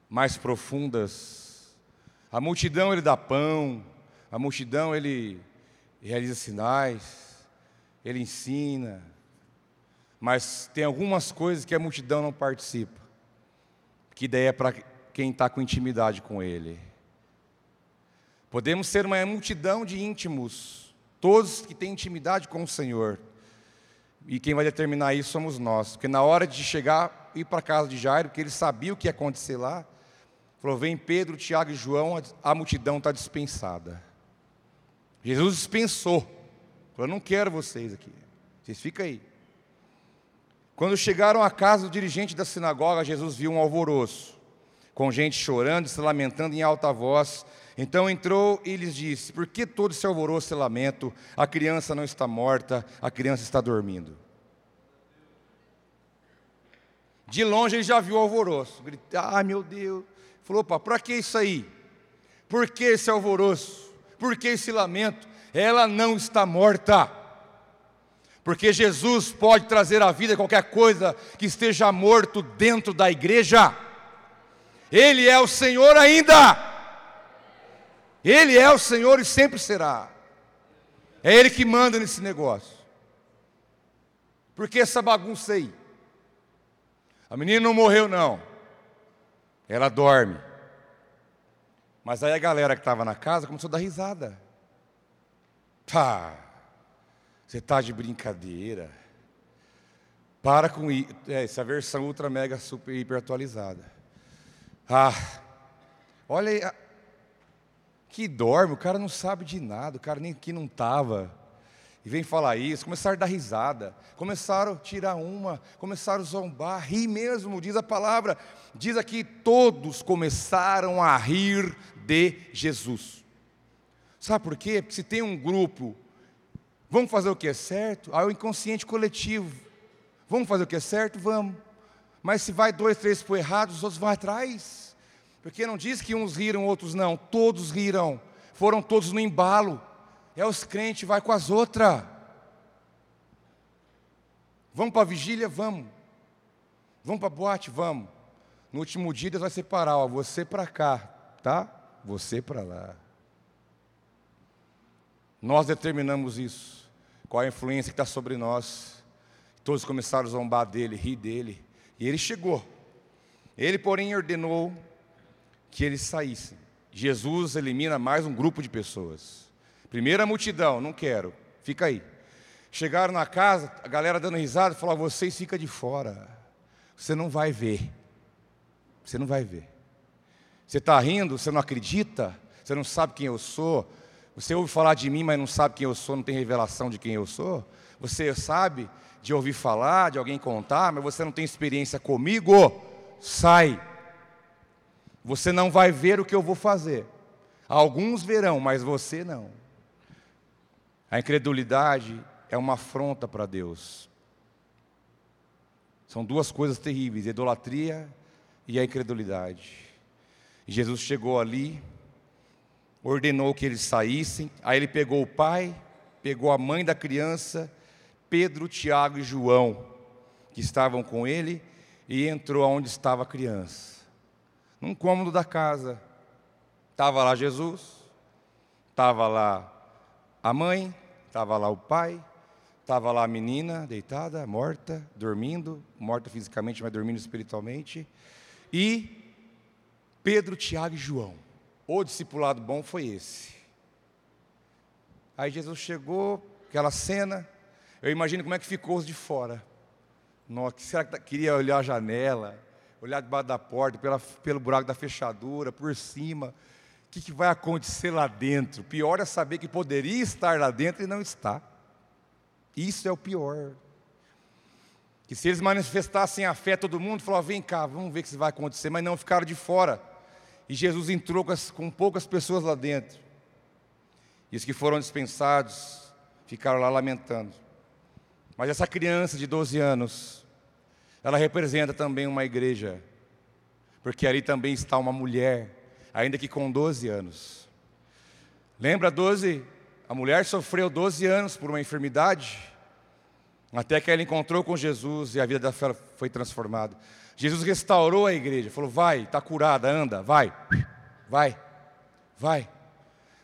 Speaker 2: mais profundas, a multidão ele dá pão, a multidão ele realiza sinais, ele ensina, mas tem algumas coisas que a multidão não participa, que daí é para quem está com intimidade com ele. Podemos ser uma multidão de íntimos, todos que têm intimidade com o Senhor. E quem vai determinar isso somos nós. Porque na hora de chegar, ir para a casa de Jairo, porque ele sabia o que ia acontecer lá, falou: vem Pedro, Tiago e João, a multidão está dispensada. Jesus dispensou. Falou: não quero vocês aqui. Vocês ficam aí. Quando chegaram à casa do dirigente da sinagoga, Jesus viu um alvoroço, com gente chorando e se lamentando em alta voz. Então entrou e lhes disse: Por que todo esse alvoroço e lamento? A criança não está morta, a criança está dormindo. De longe ele já viu o alvoroço. Grita, ah, meu Deus. Falou, opa, para que isso aí? Por que esse alvoroço? Por que esse lamento? Ela não está morta. Porque Jesus pode trazer à vida qualquer coisa que esteja morto dentro da igreja. Ele é o Senhor ainda. Ele é o Senhor e sempre será. É Ele que manda nesse negócio. Por que essa bagunça aí? A menina não morreu, não. Ela dorme. Mas aí a galera que estava na casa começou a dar risada. Tá, você está de brincadeira. Para com isso. É, essa versão ultra mega super hiper atualizada. Ah, olha aí que dorme, o cara não sabe de nada, o cara nem que não estava. E vem falar isso, começaram a dar risada, começaram a tirar uma, começaram a zombar, rir mesmo, diz a palavra. Diz aqui: todos começaram a rir de Jesus. Sabe por quê? Porque se tem um grupo, vamos fazer o que é certo, aí o inconsciente coletivo. Vamos fazer o que é certo? Vamos. Mas se vai dois, três o errado, os outros vão atrás. Porque não diz que uns riram, outros não, todos riram. Foram todos no embalo. É os crentes, vai com as outras. Vamos para a vigília? Vamos. Vamos para a boate? Vamos. No último dia Deus vai separar, ó, você para cá, tá? Você para lá. Nós determinamos isso. Qual a influência que está sobre nós. Todos começaram a zombar dele, rir dele. E ele chegou. Ele, porém, ordenou que eles saíssem. Jesus elimina mais um grupo de pessoas. Primeira multidão, não quero, fica aí. Chegaram na casa, a galera dando risada, falou: vocês ficam de fora, você não vai ver. Você não vai ver. Você está rindo, você não acredita, você não sabe quem eu sou. Você ouve falar de mim, mas não sabe quem eu sou, não tem revelação de quem eu sou. Você sabe de ouvir falar, de alguém contar, mas você não tem experiência comigo. Sai. Você não vai ver o que eu vou fazer. Alguns verão, mas você não. A incredulidade é uma afronta para Deus. São duas coisas terríveis: a idolatria e a incredulidade. Jesus chegou ali, ordenou que eles saíssem, aí ele pegou o pai, pegou a mãe da criança, Pedro, Tiago e João, que estavam com ele, e entrou aonde estava a criança, num cômodo da casa. Estava lá Jesus, estava lá a mãe, estava lá o pai, estava lá a menina deitada, morta, dormindo, morta fisicamente, mas dormindo espiritualmente, e Pedro, Tiago e João. O discipulado bom foi esse. Aí Jesus chegou, aquela cena, eu imagino como é que ficou os de fora. Nossa, será que tá, queria olhar a janela, olhar debaixo da porta, pela, pelo buraco da fechadura, por cima. O que, que vai acontecer lá dentro? Pior é saber que poderia estar lá dentro e não está. Isso é o pior. Que se eles manifestassem a fé, todo mundo falou: vem cá, vamos ver o que vai acontecer, mas não ficaram de fora. E Jesus entrou com, as, com poucas pessoas lá dentro. E os que foram dispensados ficaram lá lamentando. Mas essa criança de 12 anos, ela representa também uma igreja, porque ali também está uma mulher, ainda que com 12 anos. Lembra 12? A mulher sofreu 12 anos por uma enfermidade, até que ela encontrou com Jesus e a vida dela foi transformada. Jesus restaurou a igreja, falou: vai, está curada, anda, vai, vai, vai.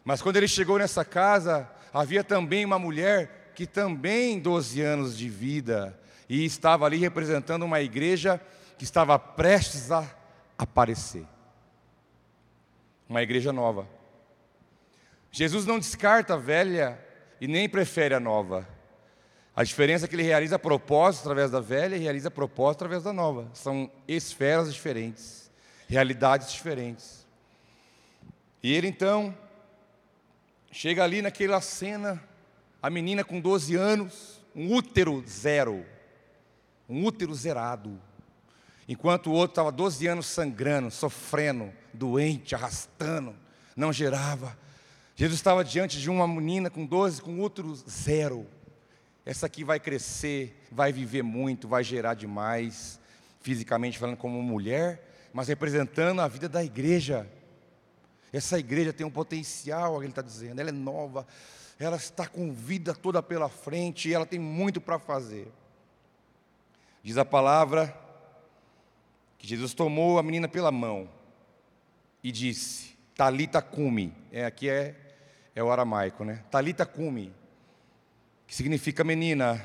Speaker 2: Mas quando ele chegou nessa casa, havia também uma mulher que também 12 anos de vida e estava ali representando uma igreja que estava prestes a aparecer. Uma igreja nova. Jesus não descarta a velha e nem prefere a nova. A diferença é que ele realiza propósito através da velha e realiza propósito através da nova. São esferas diferentes, realidades diferentes. E ele então chega ali naquela cena a menina com 12 anos, um útero zero, um útero zerado. Enquanto o outro estava 12 anos sangrando, sofrendo, doente, arrastando, não gerava. Jesus estava diante de uma menina com 12, com útero zero. Essa aqui vai crescer, vai viver muito, vai gerar demais, fisicamente falando como mulher, mas representando a vida da igreja. Essa igreja tem um potencial, ele está dizendo, ela é nova, ela está com vida toda pela frente ela tem muito para fazer. Diz a palavra que Jesus tomou a menina pela mão e disse: Talita cumi. É, aqui é, é o aramaico, né? Talita cumi, que significa menina,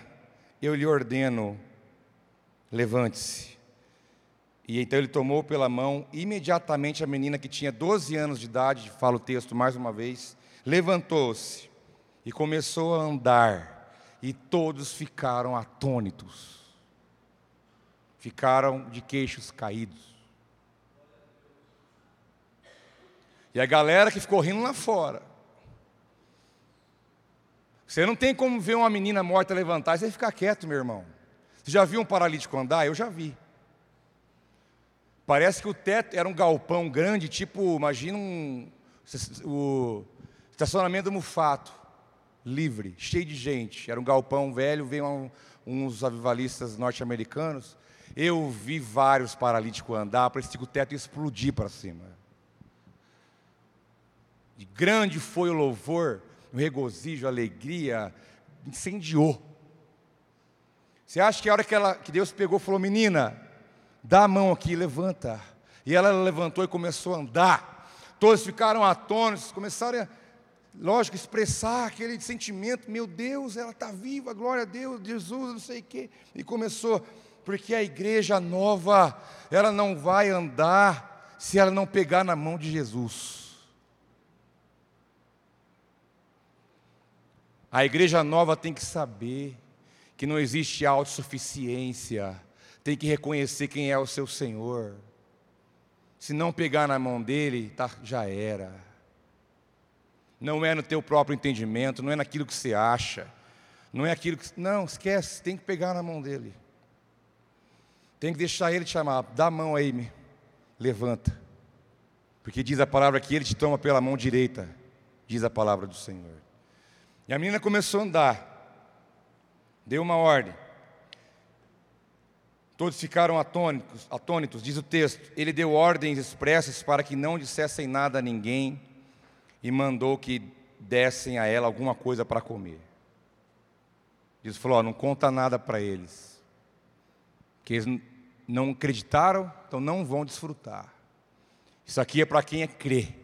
Speaker 2: eu lhe ordeno, levante-se. E então ele tomou pela mão imediatamente a menina que tinha 12 anos de idade, fala o texto mais uma vez, levantou-se e começou a andar, e todos ficaram atônitos, ficaram de queixos caídos. E a galera que ficou rindo lá fora. Você não tem como ver uma menina morta levantar e você ficar quieto, meu irmão. Você já viu um paralítico andar? Eu já vi. Parece que o teto era um galpão grande, tipo, imagina um, o estacionamento do Mufato livre, cheio de gente. Era um galpão velho, veio um, uns avivalistas norte-americanos. Eu vi vários paralíticos andar, parecia que o teto ia explodir para cima. E grande foi o louvor, o regozijo, a alegria, incendiou. Você acha que a hora que, ela, que Deus pegou falou, menina, dá a mão aqui, levanta. E ela levantou e começou a andar. Todos ficaram atônitos, começaram a lógico, expressar aquele sentimento, meu Deus, ela está viva, glória a Deus, Jesus, não sei o quê. E começou, porque a igreja nova, ela não vai andar se ela não pegar na mão de Jesus. A igreja nova tem que saber que não existe autossuficiência, tem que reconhecer quem é o seu Senhor. Se não pegar na mão dele, tá, já era não é no teu próprio entendimento, não é naquilo que você acha, não é aquilo que. Não, esquece, tem que pegar na mão dele. Tem que deixar ele te chamar, dá a mão aí, me levanta. Porque diz a palavra que ele te toma pela mão direita, diz a palavra do Senhor. E a menina começou a andar, deu uma ordem. Todos ficaram atônitos, atônitos, diz o texto. Ele deu ordens expressas para que não dissessem nada a ninguém e mandou que dessem a ela alguma coisa para comer. Jesus falou: não conta nada para eles, que eles não acreditaram, então não vão desfrutar. Isso aqui é para quem é crê,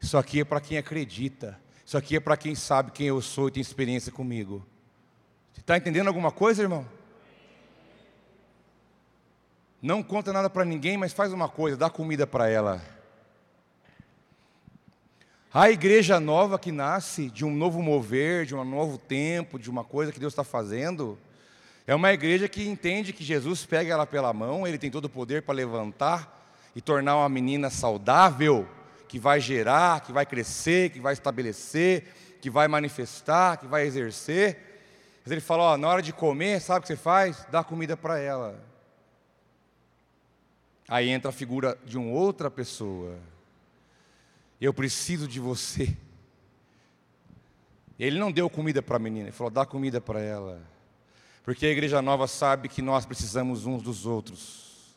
Speaker 2: isso aqui é para quem acredita, isso aqui é para quem sabe quem eu sou e tem experiência comigo. Você está entendendo alguma coisa, irmão? Não conta nada para ninguém, mas faz uma coisa, dá comida para ela. A igreja nova que nasce de um novo mover, de um novo tempo, de uma coisa que Deus está fazendo, é uma igreja que entende que Jesus pega ela pela mão, ele tem todo o poder para levantar e tornar uma menina saudável, que vai gerar, que vai crescer, que vai estabelecer, que vai manifestar, que vai exercer. Mas ele fala: ó, na hora de comer, sabe o que você faz? Dá comida para ela. Aí entra a figura de uma outra pessoa. Eu preciso de você. Ele não deu comida para a menina, ele falou: dá comida para ela. Porque a igreja nova sabe que nós precisamos uns dos outros.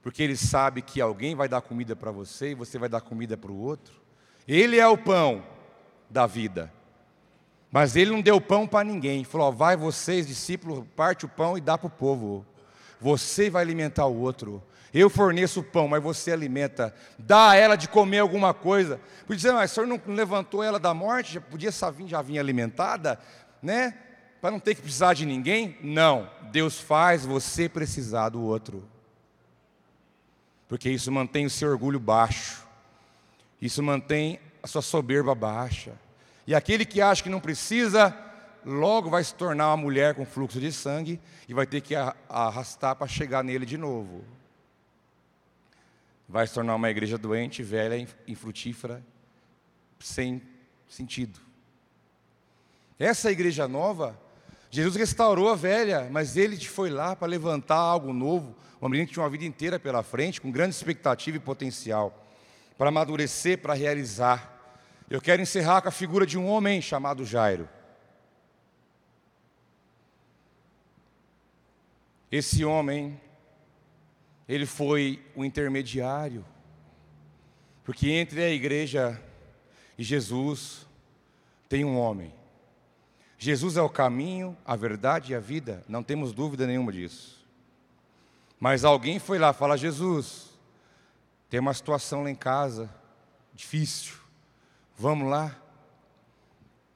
Speaker 2: Porque ele sabe que alguém vai dar comida para você e você vai dar comida para o outro. Ele é o pão da vida. Mas ele não deu pão para ninguém. Falou: vai vocês, discípulos, parte o pão e dá para o povo. Você vai alimentar o outro. Eu forneço o pão, mas você alimenta. Dá a ela de comer alguma coisa. Podia dizer, mas o senhor não levantou ela da morte? Já podia já vir alimentada, né? Para não ter que precisar de ninguém? Não. Deus faz você precisar do outro. Porque isso mantém o seu orgulho baixo. Isso mantém a sua soberba baixa. E aquele que acha que não precisa, logo vai se tornar uma mulher com fluxo de sangue e vai ter que arrastar para chegar nele de novo. Vai se tornar uma igreja doente, velha, infrutífera, sem sentido. Essa igreja nova, Jesus restaurou a velha, mas ele foi lá para levantar algo novo, uma menina que tinha uma vida inteira pela frente, com grande expectativa e potencial, para amadurecer, para realizar. Eu quero encerrar com a figura de um homem chamado Jairo. Esse homem, ele foi o intermediário, porque entre a igreja e Jesus tem um homem. Jesus é o caminho, a verdade e a vida, não temos dúvida nenhuma disso. Mas alguém foi lá falar: Jesus, tem uma situação lá em casa, difícil, vamos lá.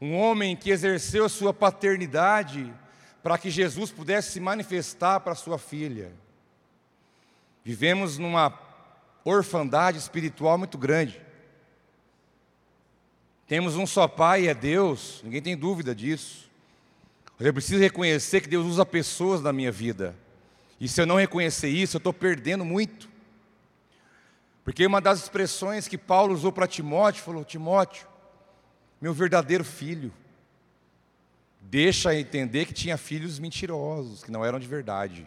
Speaker 2: Um homem que exerceu sua paternidade, para que Jesus pudesse se manifestar para sua filha. Vivemos numa orfandade espiritual muito grande. Temos um só Pai, é Deus, ninguém tem dúvida disso. Eu preciso reconhecer que Deus usa pessoas na minha vida. E se eu não reconhecer isso, eu estou perdendo muito. Porque uma das expressões que Paulo usou para Timóteo, falou: Timóteo, meu verdadeiro filho deixa entender que tinha filhos mentirosos, que não eram de verdade.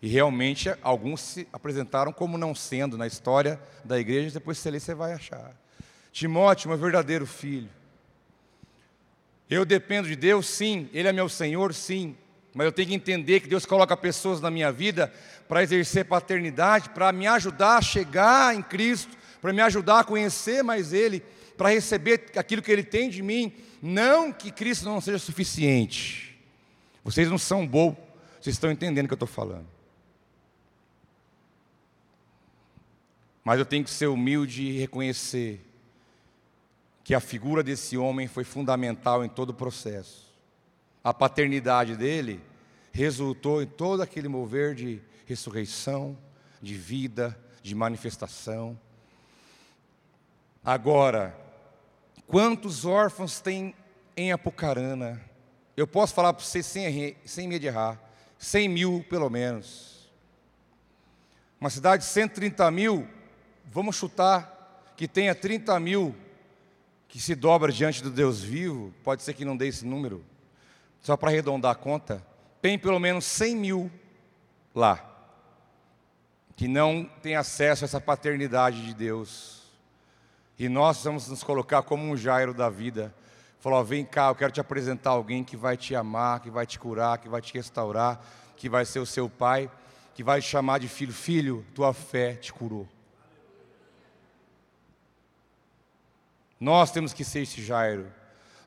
Speaker 2: E realmente alguns se apresentaram como não sendo na história da igreja, depois você lê, você vai achar. Timóteo, meu verdadeiro filho. Eu dependo de Deus, sim, Ele é meu Senhor, sim, mas eu tenho que entender que Deus coloca pessoas na minha vida para exercer paternidade, para me ajudar a chegar em Cristo, para me ajudar a conhecer mais Ele, para receber aquilo que Ele tem de mim, não que Cristo não seja suficiente. Vocês não são bobos, vocês estão entendendo o que eu estou falando. Mas eu tenho que ser humilde e reconhecer que a figura desse homem foi fundamental em todo o processo. A paternidade dele resultou em todo aquele mover de ressurreição, de vida, de manifestação. Agora, Quantos órfãos tem em Apucarana? Eu posso falar para você sem, sem medo de errar. 100 mil, pelo menos. Uma cidade de 130 mil, vamos chutar que tenha 30 mil que se dobra diante do Deus vivo. Pode ser que não dê esse número. Só para arredondar a conta. Tem pelo menos 100 mil lá. Que não tem acesso a essa paternidade de Deus. E nós vamos nos colocar como um Jairo da vida. Falou: vem cá, eu quero te apresentar alguém que vai te amar, que vai te curar, que vai te restaurar, que vai ser o seu pai, que vai te chamar de filho. Filho, tua fé te curou. Nós temos que ser esse Jairo.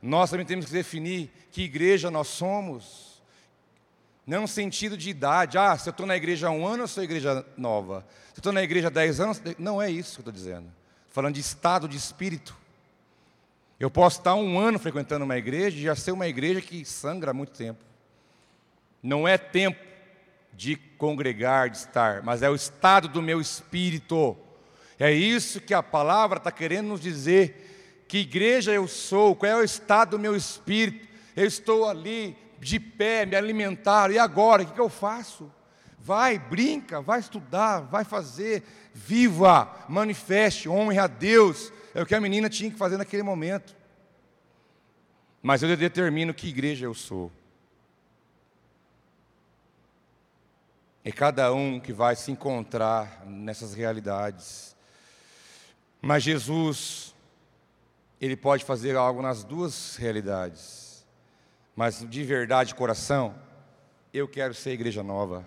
Speaker 2: Nós também temos que definir que igreja nós somos. Não no sentido de idade. Ah, se eu estou na igreja há um ano, eu sou igreja nova. Se eu estou na igreja há dez anos, não é isso que eu estou dizendo. Falando de estado de espírito. Eu posso estar um ano frequentando uma igreja e já ser uma igreja que sangra há muito tempo. Não é tempo de congregar, de estar, mas é o estado do meu espírito. É isso que a palavra está querendo nos dizer. Que igreja eu sou, qual é o estado do meu espírito. Eu estou ali de pé, me alimentar, e agora? O que eu faço? Vai, brinca, vai estudar, vai fazer, viva, manifeste, honre a Deus, é o que a menina tinha que fazer naquele momento. Mas eu determino que igreja eu sou. É cada um que vai se encontrar nessas realidades. Mas Jesus, Ele pode fazer algo nas duas realidades. Mas de verdade, de coração, eu quero ser igreja nova.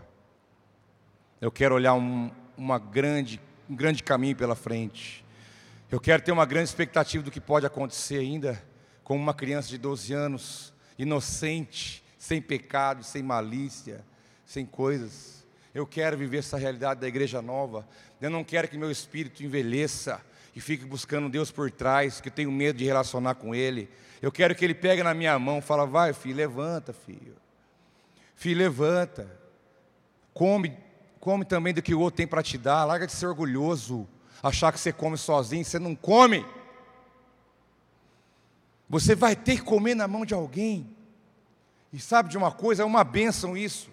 Speaker 2: Eu quero olhar um, uma grande, um grande caminho pela frente. Eu quero ter uma grande expectativa do que pode acontecer ainda com uma criança de 12 anos, inocente, sem pecado, sem malícia, sem coisas. Eu quero viver essa realidade da igreja nova. Eu não quero que meu espírito envelheça e fique buscando Deus por trás, que eu tenho medo de relacionar com Ele. Eu quero que Ele pegue na minha mão fale, vai filho, levanta filho. Filho, levanta. Come, come também do que o outro tem para te dar. Larga de ser orgulhoso achar que você come sozinho, você não come. Você vai ter que comer na mão de alguém. E sabe de uma coisa? É uma bênção isso.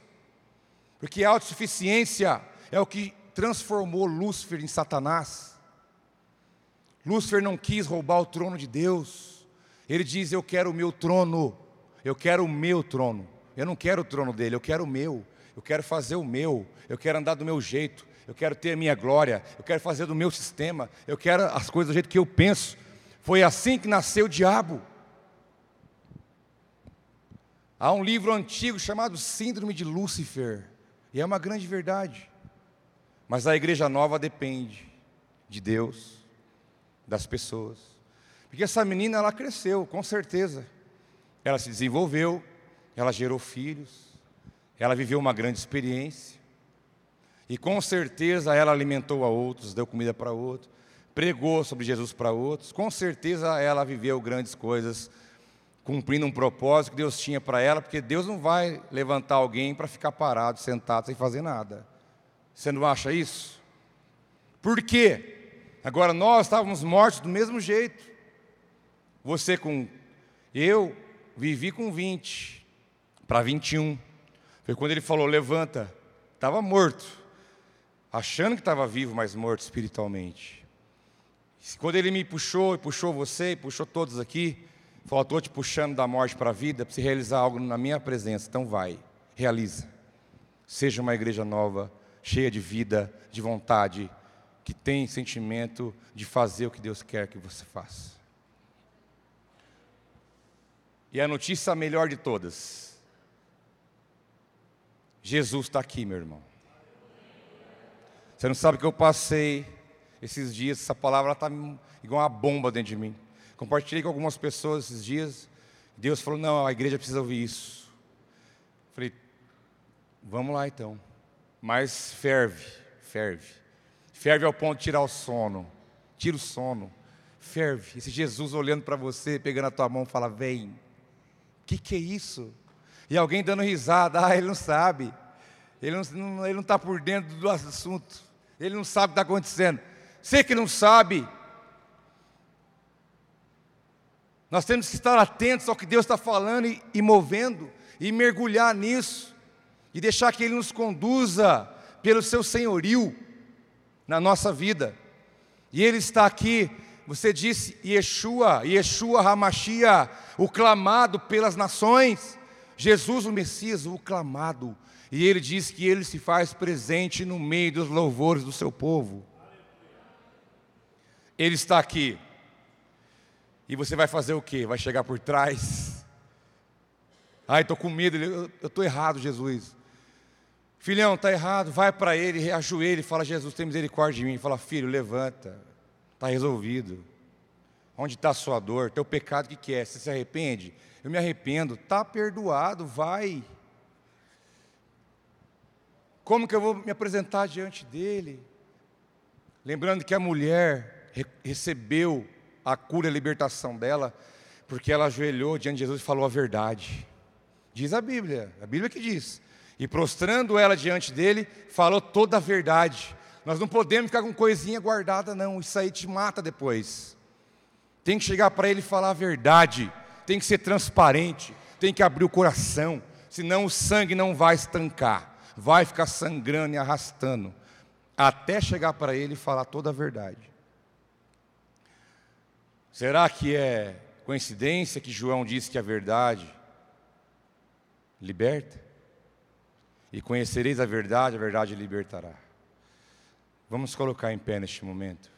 Speaker 2: Porque a autossuficiência é o que transformou Lúcifer em Satanás. Lúcifer não quis roubar o trono de Deus. Ele diz: Eu quero o meu trono. Eu quero o meu trono. Eu não quero o trono dele, eu quero o meu. Eu quero fazer o meu. Eu quero andar do meu jeito eu quero ter a minha glória, eu quero fazer do meu sistema, eu quero as coisas do jeito que eu penso. Foi assim que nasceu o diabo. Há um livro antigo chamado Síndrome de Lúcifer, e é uma grande verdade. Mas a igreja nova depende de Deus, das pessoas. Porque essa menina ela cresceu, com certeza. Ela se desenvolveu, ela gerou filhos, ela viveu uma grande experiência. E com certeza ela alimentou a outros, deu comida para outros, pregou sobre Jesus para outros. Com certeza ela viveu grandes coisas, cumprindo um propósito que Deus tinha para ela, porque Deus não vai levantar alguém para ficar parado, sentado, sem fazer nada. Você não acha isso? Por quê? Agora nós estávamos mortos do mesmo jeito. Você com. Eu vivi com 20 para 21. Foi quando ele falou: levanta. Estava morto achando que estava vivo, mas morto espiritualmente. Quando ele me puxou, e puxou você, e puxou todos aqui, falou: estou te puxando da morte para a vida, para se realizar algo na minha presença. Então vai, realiza. Seja uma igreja nova, cheia de vida, de vontade, que tem sentimento de fazer o que Deus quer que você faça. E a notícia melhor de todas: Jesus está aqui, meu irmão. Você não sabe o que eu passei esses dias, essa palavra está igual uma bomba dentro de mim. Compartilhei com algumas pessoas esses dias. Deus falou: não, a igreja precisa ouvir isso. Falei, vamos lá então. Mas ferve, ferve. Ferve ao ponto de tirar o sono. Tira o sono. Ferve. Esse Jesus olhando para você, pegando a tua mão, fala: vem. O que, que é isso? E alguém dando risada, ah, ele não sabe. Ele não está por dentro do assunto. Ele não sabe o que está acontecendo. Você que não sabe. Nós temos que estar atentos ao que Deus está falando e, e movendo, e mergulhar nisso, e deixar que Ele nos conduza pelo seu senhorio na nossa vida. E Ele está aqui, você disse, Yeshua, Yeshua Hamashia, o clamado pelas nações, Jesus o Messias, o clamado e ele diz que ele se faz presente no meio dos louvores do seu povo. Ele está aqui. E você vai fazer o quê? Vai chegar por trás. Ai, estou com medo. Eu estou errado, Jesus. Filhão, está errado. Vai para ele, ajoelha e fala: Jesus, tem misericórdia de mim. Fala, filho, levanta. Está resolvido. Onde está a sua dor? Teu pecado, o que, que é? Você se arrepende? Eu me arrependo. Está perdoado, vai. Como que eu vou me apresentar diante dele? Lembrando que a mulher recebeu a cura e a libertação dela, porque ela ajoelhou diante de Jesus e falou a verdade. Diz a Bíblia, a Bíblia que diz. E prostrando ela diante dele, falou toda a verdade. Nós não podemos ficar com coisinha guardada, não. Isso aí te mata depois. Tem que chegar para ele e falar a verdade. Tem que ser transparente. Tem que abrir o coração. Senão o sangue não vai estancar vai ficar sangrando e arrastando, até chegar para ele e falar toda a verdade. Será que é coincidência que João disse que a verdade liberta? E conhecereis a verdade, a verdade libertará. Vamos colocar em pé neste momento.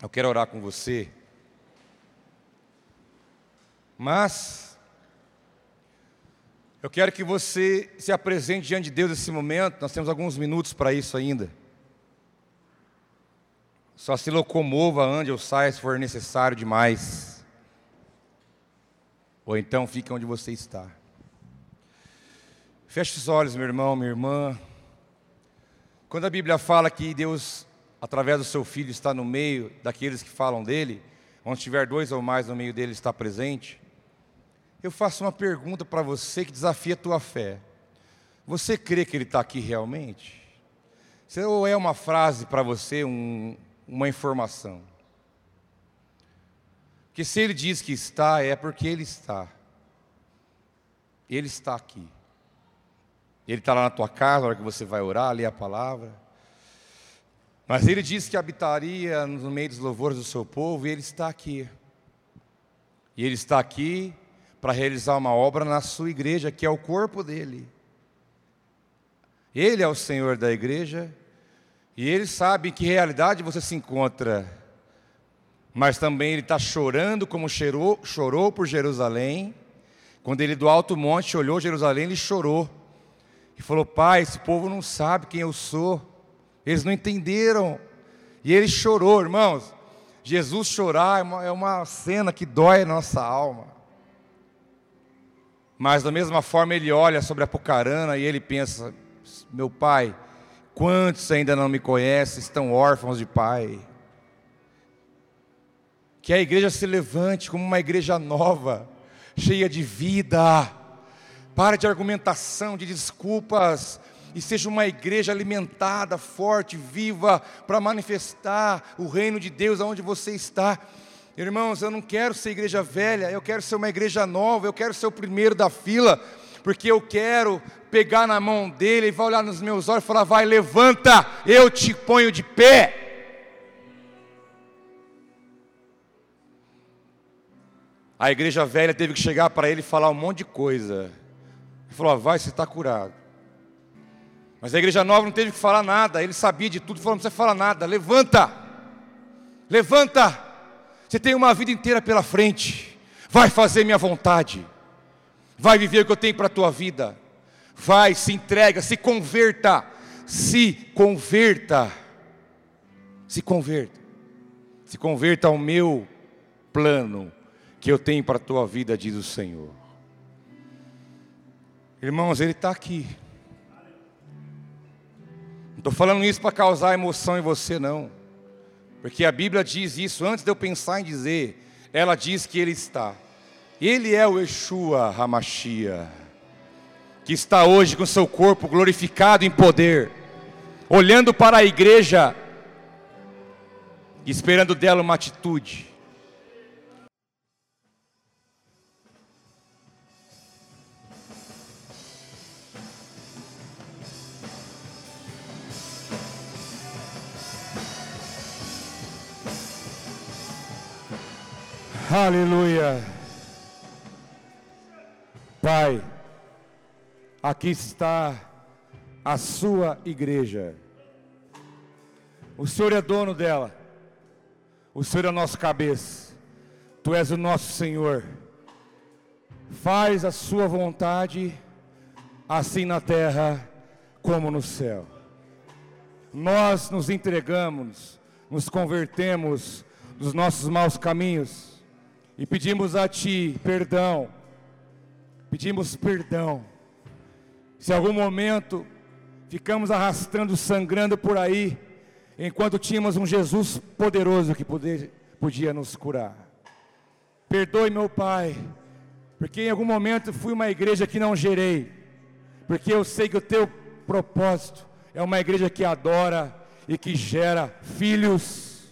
Speaker 2: Eu quero orar com você. Mas eu quero que você se apresente diante de Deus nesse momento, nós temos alguns minutos para isso ainda. Só se locomova, ande ou saia se for necessário demais. Ou então fique onde você está. Feche os olhos, meu irmão, minha irmã. Quando a Bíblia fala que Deus, através do seu Filho, está no meio daqueles que falam dele, onde tiver dois ou mais no meio dele, está presente. Eu faço uma pergunta para você que desafia a tua fé. Você crê que Ele está aqui realmente? Ou é uma frase para você, um, uma informação? Porque se Ele diz que está, é porque Ele está. Ele está aqui. Ele está lá na tua casa, na hora que você vai orar, ler a palavra. Mas Ele disse que habitaria no meio dos louvores do seu povo, e Ele está aqui. E Ele está aqui para realizar uma obra na sua igreja, que é o corpo dele. Ele é o Senhor da igreja e ele sabe em que realidade você se encontra. Mas também ele está chorando como chorou, chorou por Jerusalém. Quando ele do alto monte olhou Jerusalém, ele chorou. E falou: Pai, esse povo não sabe quem eu sou. Eles não entenderam. E ele chorou, irmãos. Jesus chorar é uma, é uma cena que dói a nossa alma. Mas da mesma forma ele olha sobre a Pucarana e ele pensa: meu pai, quantos ainda não me conhecem, estão órfãos de pai? Que a igreja se levante como uma igreja nova, cheia de vida. Para de argumentação, de desculpas, e seja uma igreja alimentada, forte, viva, para manifestar o reino de Deus aonde você está. Irmãos, eu não quero ser igreja velha, eu quero ser uma igreja nova, eu quero ser o primeiro da fila, porque eu quero pegar na mão dele e vai olhar nos meus olhos e falar: vai, levanta, eu te ponho de pé. A igreja velha teve que chegar para ele e falar um monte de coisa. Ele falou: vai, você está curado. Mas a igreja nova não teve que falar nada, ele sabia de tudo, falou: não precisa falar nada, levanta, levanta. Você tem uma vida inteira pela frente. Vai fazer minha vontade. Vai viver o que eu tenho para a tua vida. Vai, se entrega, se converta. Se converta. Se converta. Se converta ao meu plano que eu tenho para a tua vida, diz o Senhor. Irmãos, Ele está aqui. Não estou falando isso para causar emoção em você, não. Porque a Bíblia diz isso antes de eu pensar em dizer, ela diz que ele está. Ele é o Yeshua Hamashia, que está hoje com seu corpo glorificado em poder, olhando para a igreja, esperando dela uma atitude. Aleluia. Pai, aqui está a sua igreja. O Senhor é dono dela. O Senhor é nosso cabeça. Tu és o nosso Senhor. Faz a Sua vontade, assim na terra como no céu. Nós nos entregamos, nos convertemos dos nossos maus caminhos e pedimos a Ti perdão. Pedimos perdão. Se em algum momento ficamos arrastando, sangrando por aí, enquanto tínhamos um Jesus poderoso que poder, podia nos curar. Perdoe, meu Pai, porque em algum momento fui uma igreja que não gerei, porque eu sei que o teu propósito é uma igreja que adora e que gera filhos,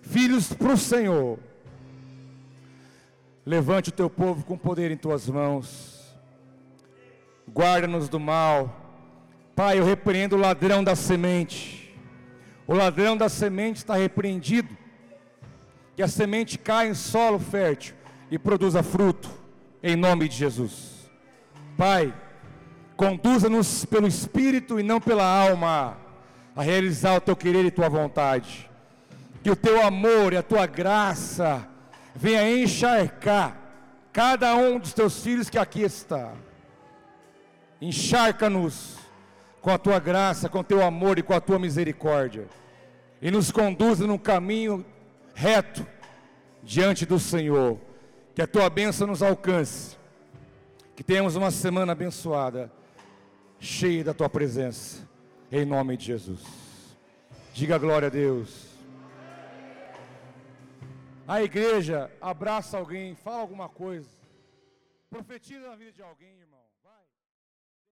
Speaker 2: filhos para o Senhor. Levante o teu povo com poder em tuas mãos, guarda-nos do mal. Pai, eu repreendo o ladrão da semente. O ladrão da semente está repreendido. Que a semente caia em solo fértil e produza fruto, em nome de Jesus. Pai, conduza-nos pelo Espírito e não pela alma, a realizar o teu querer e tua vontade. Que o teu amor e a tua graça venha encharcar cada um dos teus filhos que aqui está. Encharca-nos com a tua graça, com o teu amor e com a tua misericórdia. E nos conduza num caminho reto diante do Senhor. Que a tua bênção nos alcance. Que tenhamos uma semana abençoada, cheia da tua presença. Em nome de Jesus. Diga glória a Deus. A igreja abraça alguém, fala alguma coisa. Profetiza na vida de alguém.